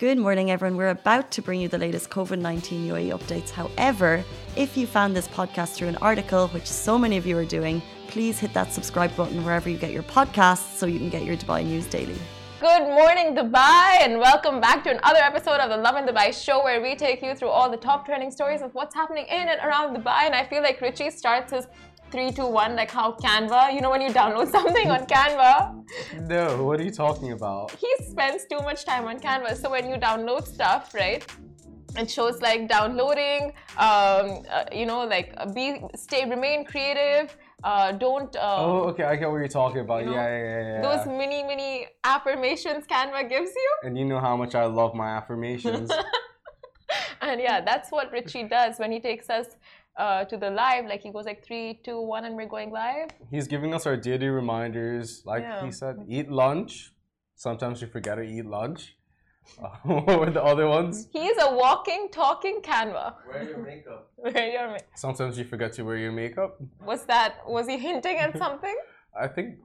Good morning, everyone. We're about to bring you the latest COVID 19 UAE updates. However, if you found this podcast through an article, which so many of you are doing, please hit that subscribe button wherever you get your podcasts so you can get your Dubai news daily. Good morning, Dubai, and welcome back to another episode of the Lovin Dubai show where we take you through all the top trending stories of what's happening in and around Dubai. And I feel like Richie starts his three, two, one, like how Canva, you know, when you download something on Canva. No, what are you talking about? He spends too much time on Canva. So when you download stuff, right? It shows like downloading, um, uh, you know, like uh, be stay, remain creative. Uh, don't. Uh, oh, okay, I get what you're talking about. you know, yeah, yeah, yeah, yeah. Those mini, mini affirmations Canva gives you. And you know how much I love my affirmations. and yeah, that's what Richie does when he takes us uh, to the live. Like he goes like three, two, one, and we're going live. He's giving us our daily reminders. Like Yeah. he said, eat lunch. Sometimes you forget to eat lunch. Uh, what were the other ones? He's a walking, talking Canva. Wear your makeup. Where you're, Sometimes you forget to wear your makeup. was that? Was he hinting at something? I think.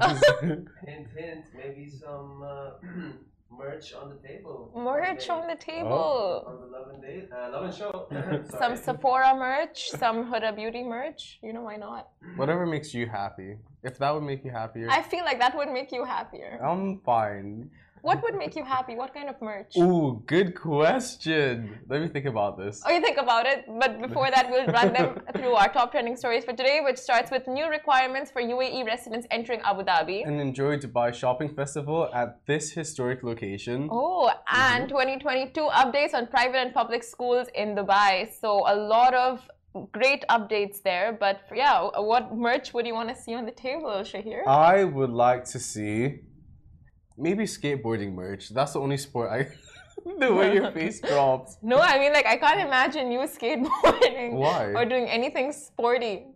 Hint, hint. Maybe some uh, merch on the table. Merch on the table. On the Love and Date, uh, Lovin Show. Some Sephora merch, some Huda Beauty merch. You know why not? Whatever makes you happy. If that would make you happier, I feel like that would make you happier. I'm fine. What would make you happy? What kind of merch? Ooh, good question. Let me think about this. Oh, you think about it, but before that, we'll run them through our top trending stories for today, which starts with new requirements for UAE residents entering Abu Dhabi. And enjoy Dubai Shopping Festival at this historic location. Oh, and mm-hmm. 2022 updates on private and public schools in Dubai. So, a lot of great updates there. But yeah, what merch would you want to see on the table, Shahir? I would like to see maybe skateboarding merch. That's the only sport I. the way your face drops. no, I mean, like, I can't imagine you skateboarding Why? or doing anything sporty.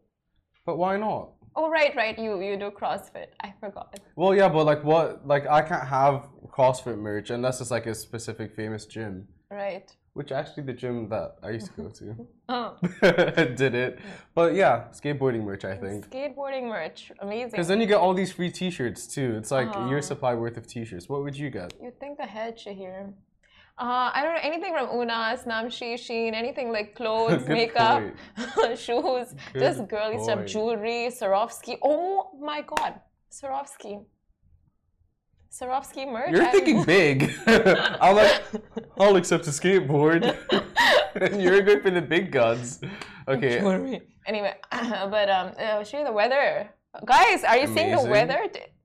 But why not? Oh, right, right. You you do CrossFit. I forgot. Well, yeah, but like what? Like I can't have CrossFit merch unless it's like a specific famous gym. Right. Which actually the gym that I used to go Oh, to did it. But yeah, skateboarding merch I think. skateboarding merch. Amazing. Because then you get all these free T-shirts too. It's like Uh-huh. your supply worth of T-shirts. What would you get? You think the ahead, Shahir. Uh, I don't know anything from Ounass, Namshi, Shein, anything like clothes, makeup, shoes, Good just girly stuff, jewelry, Swarovski. Oh my God, Swarovski. Swarovski merch. You're I'm- thinking big. I'm like, I'll accept a skateboard. and you're going for the big guns. Okay. jewelry. Anyway, but um, uh, show you the weather. Guys, are you seeing the weather?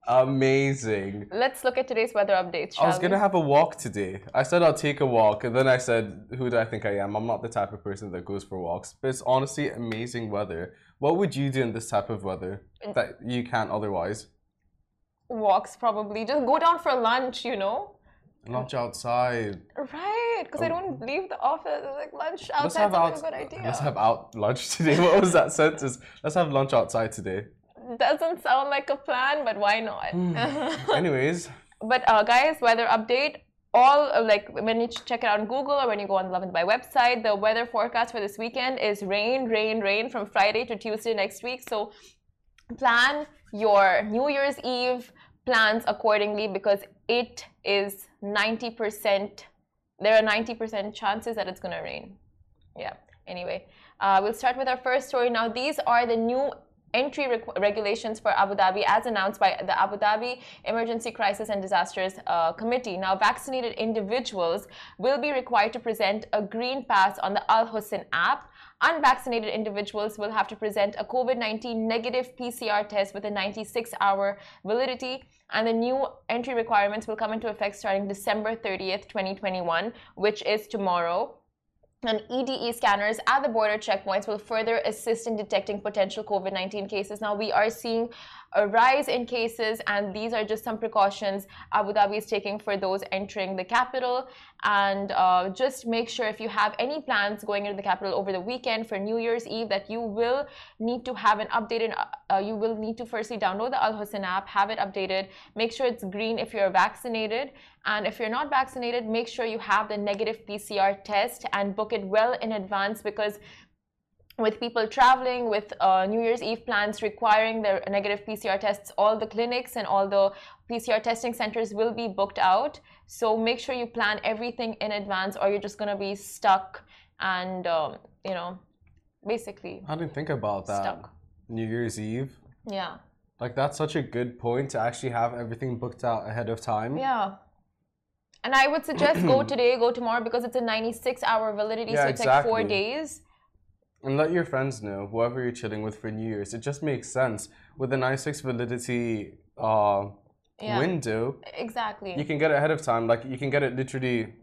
Amazing. Let's look at today's weather updates. Shall I was we? gonna have a walk today. I said I'll take a walk, and then I said, "Who do I think I am? I'm not the type of person that goes for walks." But it's honestly amazing weather. What would you do in this type of weather that you can't otherwise? Walks probably. Just go down for lunch, you know. Lunch outside. Right, because I Oh. don't leave the office. Like lunch Let's outside have is out. a good idea. Let's have out lunch today. What was that sentence? Let's have lunch outside today. Doesn't sound like a plan, but why not? Anyways, but uh, guys, weather update. All uh, like when you check it out on Google or when you go on the Lovin Dubai website, the weather forecast for this weekend is rain, rain, rain from Friday to Tuesday next week. So plan your New Year's Eve plans accordingly because it is 90%. There are 90% chances that it's going to rain. Yeah. Anyway, uh, we'll start with our first story now. These are the new entry requ- regulations for Abu Dhabi as announced by the Abu Dhabi Emergency Crisis and Disasters uh, Committee. Now, vaccinated individuals will be required to present a green pass on the Al Hosn app. Unvaccinated individuals will have to present a COVID 19 negative PCR test with a 96 hour validity. And the new entry requirements will come into effect starting December 30th, 2021, which is tomorrow. And EDE scanners at the border checkpoints will further assist in detecting potential COVID 19 cases. Now, we are seeing a rise in cases, and these are just some precautions Abu Dhabi is taking for those entering the capital. And uh, just make sure if you have any plans going into the capital over the weekend for New Year's Eve that you will need to have an updated, uh, you will need to firstly download the Al Hosn app, have it updated, make sure it's green if you're vaccinated. And if you're not vaccinated, make sure you have the negative PCR test and book it well in advance because with people traveling with uh, New Year's Eve plans requiring their negative PCR tests, all the clinics and all the PCR testing centers will be booked out. So make sure you plan everything in advance, or you're just gonna be stuck and um, you know, basically I didn't think about that. stuck. New Year's Eve. Yeah, Like that's such a good point to actually have everything booked out ahead of time. yeah. And I would suggest go today, go tomorrow because it's a 96 hour validity, Yeah, so it's like four days. And let your friends know, whoever you're chilling with for New Year's. It just makes sense. With the 96 validity uh, Yeah. window, Exactly. you can get it ahead of time. Like you can get it literally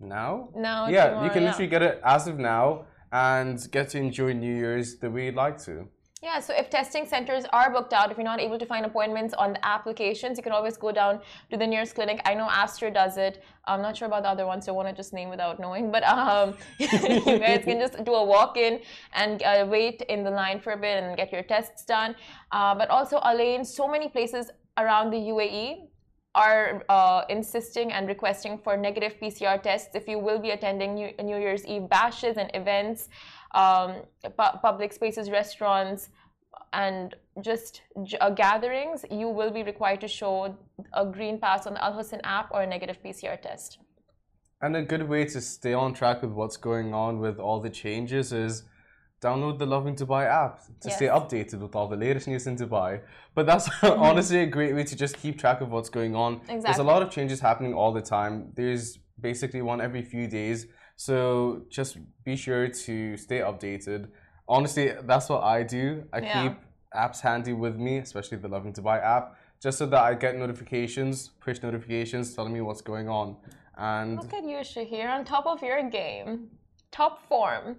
now. now, yeah, tomorrow, you can yeah. literally get it as of now and get to enjoy New Year's the way you'd like to. Yeah, so if testing centers are booked out, if you're not able to find appointments on the applications, you can always go down to the nearest clinic. I know Astra does it. I'm not sure about the other ones, so I want to just name without knowing. But um, you guys can just do a walk in and uh, wait in the line for a bit and get your tests done. Uh, but also, Alain, so many places around the UAE are uh, insisting and requesting for negative PCR tests if you will be attending New, New Year's Eve bashes and events, um, pu- public spaces, restaurants, and just j- uh, gatherings. You will be required to show a green pass on the Al Hosn app or a negative PCR test. And a good way to stay on track with what's going on with all the changes is download the Lovin Dubai app to stay updated with all the latest news in Dubai. But that's honestly a great way to just keep track of what's going on. There's a lot of changes happening all the time. There's basically one every few days. So just be sure to stay updated. Honestly, that's what I do. I Yeah. keep apps handy with me, especially the Lovin Dubai app, just so that I get notifications, push notifications telling me what's going on. And Look at you, Shahir, on top of your game. Top form.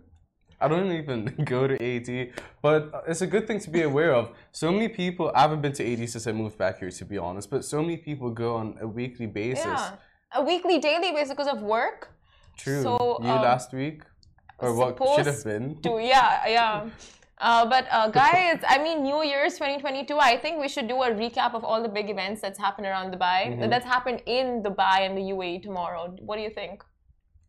I don't even go to AD, but it's a good thing to be aware of. So many people, I haven't been to AD since I moved back here, to be honest, but so many people go on a weekly basis. Yeah. A weekly, daily basis because of work. True. So, you um, last week? Or what should have been? to yeah yeah uh, but uh, guys i mean new year's 2022 i think we should do a recap of all the big events that's happened around dubai Mhm. that's happened in dubai and the uae tomorrow what do you think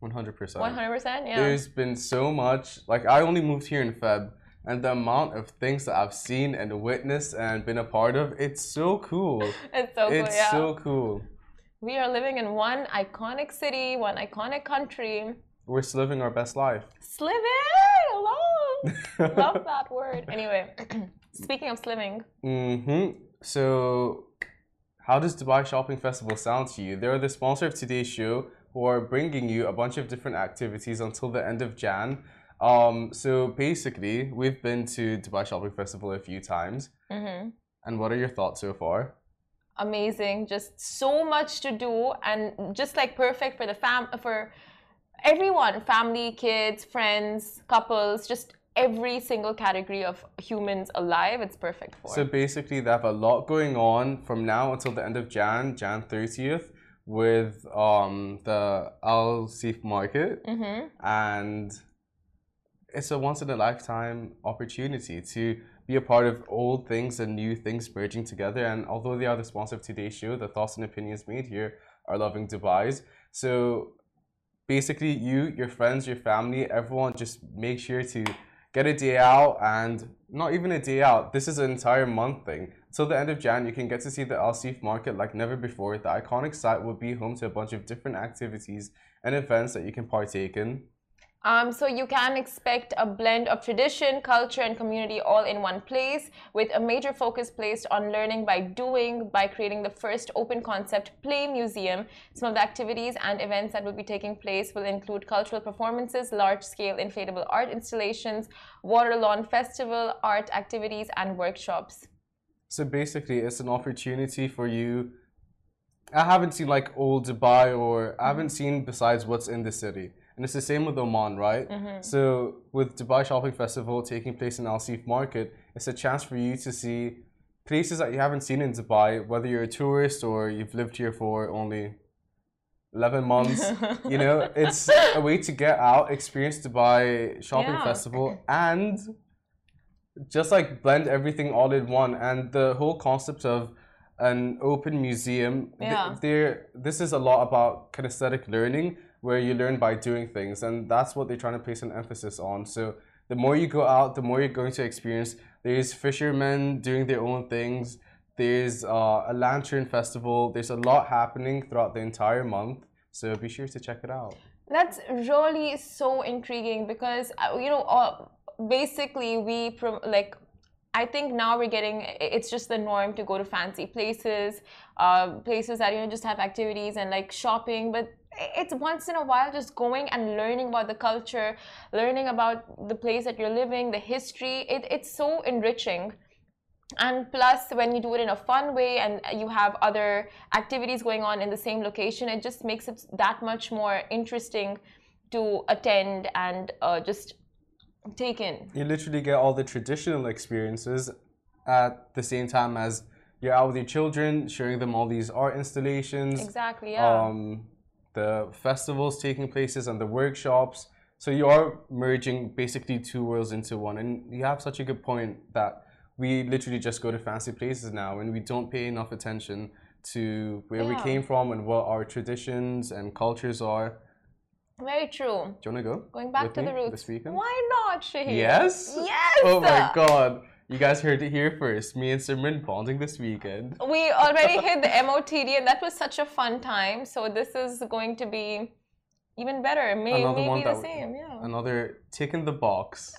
100%. 100% yeah There's been so much. Like, I only moved here in Feb, and the amount of things that I've seen and witnessed and been a part of, it's so cool. it's so cool it's yeah so cool. We are living in one iconic city one iconic country We're living our best life. slimming love love that word anyway speaking of slimming Mm-hmm. So, how does Dubai Shopping Festival sound to you? They're the sponsor of today's show, who are bringing you a bunch of different activities until the end of Jan. Um, so basically, we've been to Dubai Shopping Festival a few times. Mm -hmm. And what are your thoughts so far? Amazing just so much to do and just like perfect for the fam for everyone family kids friends couples just every single category of humans alive it's perfect for So basically, they have a lot going on from now until the end of Jan, Jan 30th, with um, the Al Seef Market. hmm and it's a once in a lifetime opportunity to be a part of old things and new things merging together. And although they are the sponsor of today's show, the thoughts and opinions made here are Lovin Dubai's. So basically, you, your friends, your family, everyone, just make sure to get a day out and not even a day out. This is an entire month thing. Till the end of Jan, you can get to see the Al Seef market like never before. The iconic site will be home to a bunch of different activities and events that you can partake in. Um, so you can expect a blend of tradition, culture, and community all in one place, with a major focus placed on learning by doing by creating the first open concept play museum. Some of the activities and events that will be taking place will include cultural performances, large-scale inflatable art installations, water lawn festival, art activities, and workshops. So basically, it's an opportunity for you. I haven't seen like old Dubai, or I haven't seen besides what's in the city, and it's the same with Oman, right? Mm-hmm. So with Dubai Shopping Festival taking place in Al Seef Market, it's a chance for you to see places that you haven't seen in Dubai, whether you're a tourist or you've lived here for only eleven months. you know, it's a way to get out, experience Dubai Shopping Yeah. Festival, and just like blend everything all in one and the whole concept of an open museum th- Yeah. there this is a lot about kinesthetic learning where you learn by doing things and that's what they're trying to place an emphasis on so the more you go out the more you're going to experience there's fishermen doing their own things there's uh, a lantern festival there's a lot happening throughout the entire month So be sure to check it out. That's really so intriguing because uh, you know, uh, basically we prom- like. I think now we're getting it's just the norm to go to fancy places, uh, places that you know just have activities and like shopping. But it's once in a while just going and learning about the culture, learning about the place that you're living, the history. It, it's so enriching and plus when you do it in a fun way and you have other activities going on in the same location it just makes it that much more interesting to attend and uh, just take in You literally get all the traditional experiences at the same time as you're out with your children, showing them all these art installations. exactly yeah um, the festivals taking places and the workshops. So you are merging basically two worlds into one. And you have such a good point that we literally just go to fancy places now and we don't pay enough attention to where we came from and what our traditions and cultures are. very true Do you want to go? going back to the roots This weekend? why not Shahid? Yes? yes Oh my god. You guys heard it here first. Me and Simran bonding this weekend. we already hit the MOTD and that was such a fun time so this is going to be even better May, Another maybe the same yeah Another tick in the box.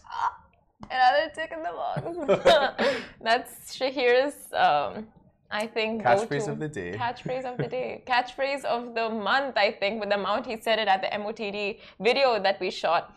Another tick in the box. That's Shahir's, um, I think, Catchphrase of the day. Catchphrase of the day. Catchphrase of the month, I think, with the amount he said it at the MOTD video that we shot.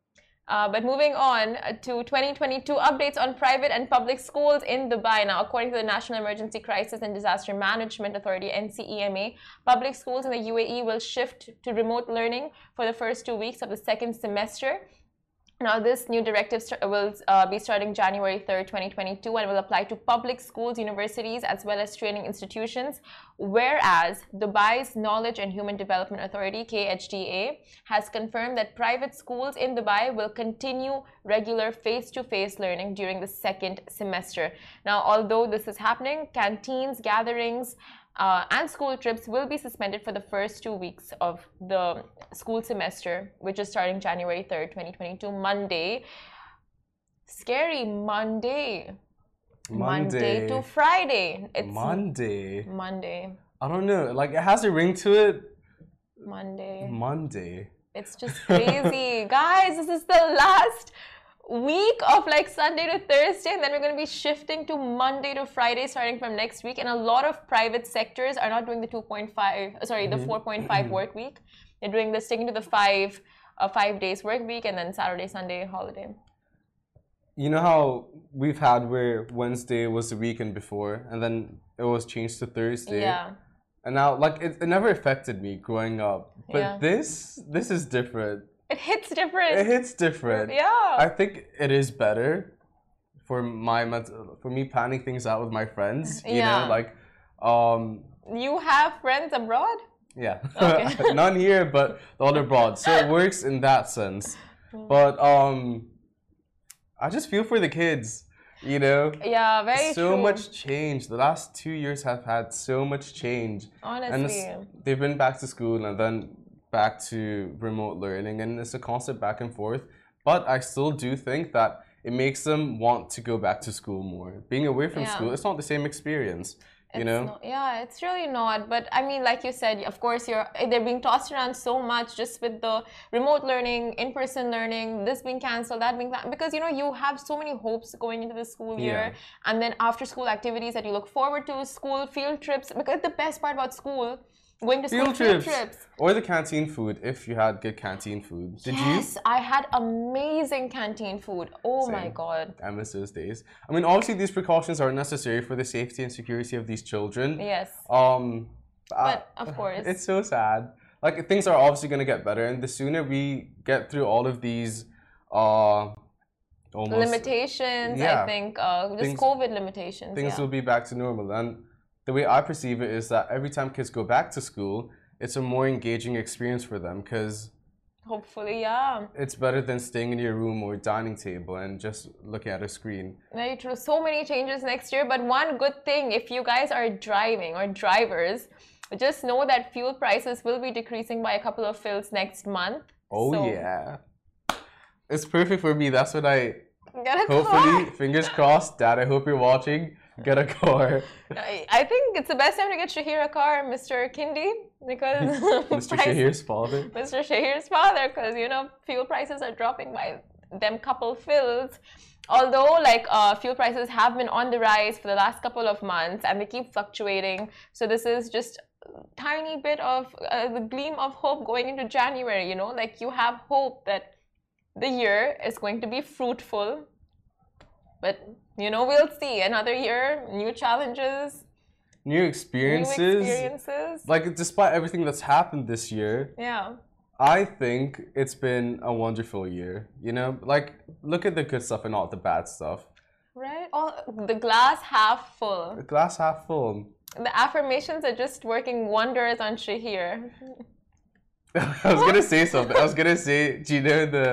Uh, but moving on to 2022 updates on private and public schools in Dubai. Now, according to the National Emergency Crisis and Disaster Management Authority (NCEMA), public schools in the UAE will shift to remote learning for the first two weeks of the second semester. Now, this new directive will uh, be starting January 3rd, 2022, and will apply to public schools, universities, as well as training institutions. Whereas Dubai's Knowledge and Human Development Authority, KHDA, has confirmed that private schools in Dubai will continue regular face to face learning during the second semester. Now, although this is happening, canteens, gatherings, uh, and school trips will be suspended for the first two weeks of the school semester, which is starting January 3rd, 2022, Monday. Scary Monday. Monday to Friday. It's Monday. Monday. I don't know. Like it has a ring to it. Monday. Monday. It's just crazy. Guys, this is the last week of like Sunday to Thursday, and then we're going to be shifting to Monday to Friday starting from next week. And a lot of private sectors are not doing the 2.5, uh, sorry, the 4.5 work week. They're doing the sticking to the five, uh, five days work week, and then Saturday, Sunday holiday. You know how we've had where Wednesday was the weekend before, and then it was changed to Thursday. Yeah. And now, like, it, it never affected me growing up, but Yeah. this this is different. It hits different. It hits different. yeah. I think it is better for my for me planning things out with my friends. You Yeah. know, like, um, you have friends abroad? yeah, Okay. none here, but the other abroad. So it works in that sense. But um, I just feel for the kids. You know, Yeah, very so true. much change. The last two years have had so much change. and Honestly. it's, they've been back to school and then back to remote learning and it's a constant back and forth but i still do think that it makes them want to go back to school more being away from Yeah. school it's not the same experience you know not- yeah, it's really not. But I mean, like you said, of course, you're they're being tossed around so much just with the remote learning, in-person learning, this being cancelled, that being that, because you know you have so many hopes going into the school year, Yeah. and then after-school activities that you look forward to, school field trips. Because the best part about school, to school field field trips. trips. or the canteen food if you had good canteen food did yes, I had amazing canteen food. Oh my god. you i miss those days i mean obviously these precautions are necessary for the safety and security of these children Yes. um But I- of course. it's so sad like things are obviously going to get better and the sooner we get through all of these uh almost limitations, I Yeah. think, uh, just Things- COVID limitations. things yeah. will be back to normal and the way i perceive it is that every time kids go back to school it's a more engaging experience for them because Hopefully, yeah. It's better than staying in your room or dining table and just looking at a screen. Very true. So many changes next year. But one good thing, if you guys are driving or drivers, just know that fuel prices will be decreasing by a couple of fils next month. Oh So- yeah. It's perfect for me. That's what I hopefully fingers crossed, Dad, I hope you're watching. Get a car. I I think it's the best time to get Shahir a car, Mr. Kindi, because Mr. price- Shahir's father. Mr. Shahir's father, because you know fuel prices are dropping by them couple fils. Although like uh, fuel prices have been on the rise for the last couple of months and they keep fluctuating, so this is just tiny bit of uh, the gleam of hope going into January. You know, like you have hope that the year is going to be fruitful. But you know, we'll see. Another year, new challenges, New experiences. new experiences. Like despite everything that's happened this year, yeah. I think it's been a wonderful year. You know, like look at the good stuff and not the bad stuff. Right? All the glass half full. The glass half full. The affirmations are just working wonders on Shahir. I was gonna say something. I was gonna say, do you know the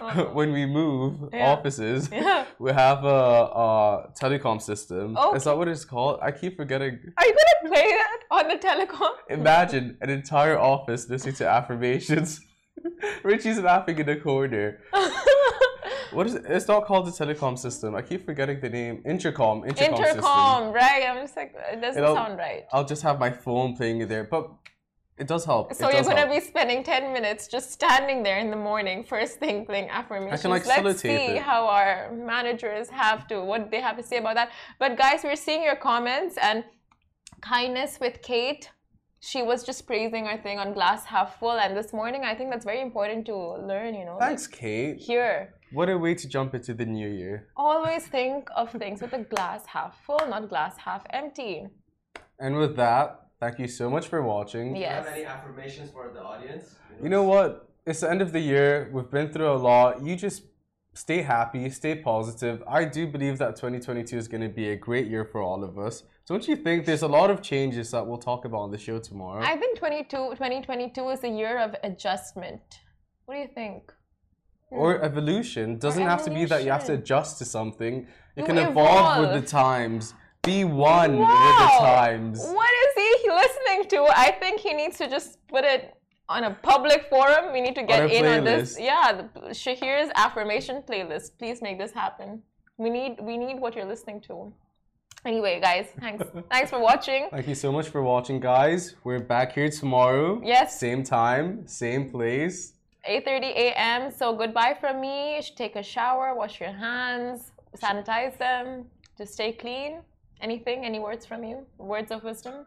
uh-huh. when we move Yeah. offices, Yeah. we have a, a telecom system. Oh. Is that what it's called? I keep forgetting. Are you gonna play that on the telecom? Imagine an entire office listening to affirmations. Richie's laughing in the corner. What is it? It's not called the telecom system. I keep forgetting the name. Intercom. Intercom, system. Right? I'm just like, it doesn't It'll- sound right. I'll just have my phone playing it there, but it does help. So it you're gonna help. be spending 10 minutes just standing there in the morning, first thing playing affirmations. like, Let's see it. how our managers have to, what they have to say about that. But guys, we're seeing your comments and kindness with Kate. She was just praising our thing on glass half full. And this morning, I think that's very important to learn, you know. like, Thanks, Kate. Here, What a way to jump into the new year. always think of things with a glass half full, not glass half empty. And with that, thank you so much for watching. Do you have Yes. any affirmations for the audience? You know what? It's the end of the year. We've been through a lot. You just stay happy, stay positive. I do believe that 2022 is going to be a great year for all of us. Don't you think there's a lot of changes that we'll talk about on the show tomorrow? I think 22, 2022 is a year of adjustment. What do you think? Hmm. or evolution doesn't have to be that you have to adjust to something. You You can evolve with the times. Be one with the times. What is he listening to? I think he needs to just put it on a public forum. We need to get a in on this. Yeah, the, Shahir's affirmation playlist. Please make this happen. We need we need what you're listening to. Anyway, guys, thanks. thanks for watching. Thank you so much for watching, guys. We're back here tomorrow. Yes. Same time, same place. 8:30 a.m. So goodbye from me. Take a shower, wash your hands, sanitize them, just stay clean. Anything? Any words from you? Words of wisdom?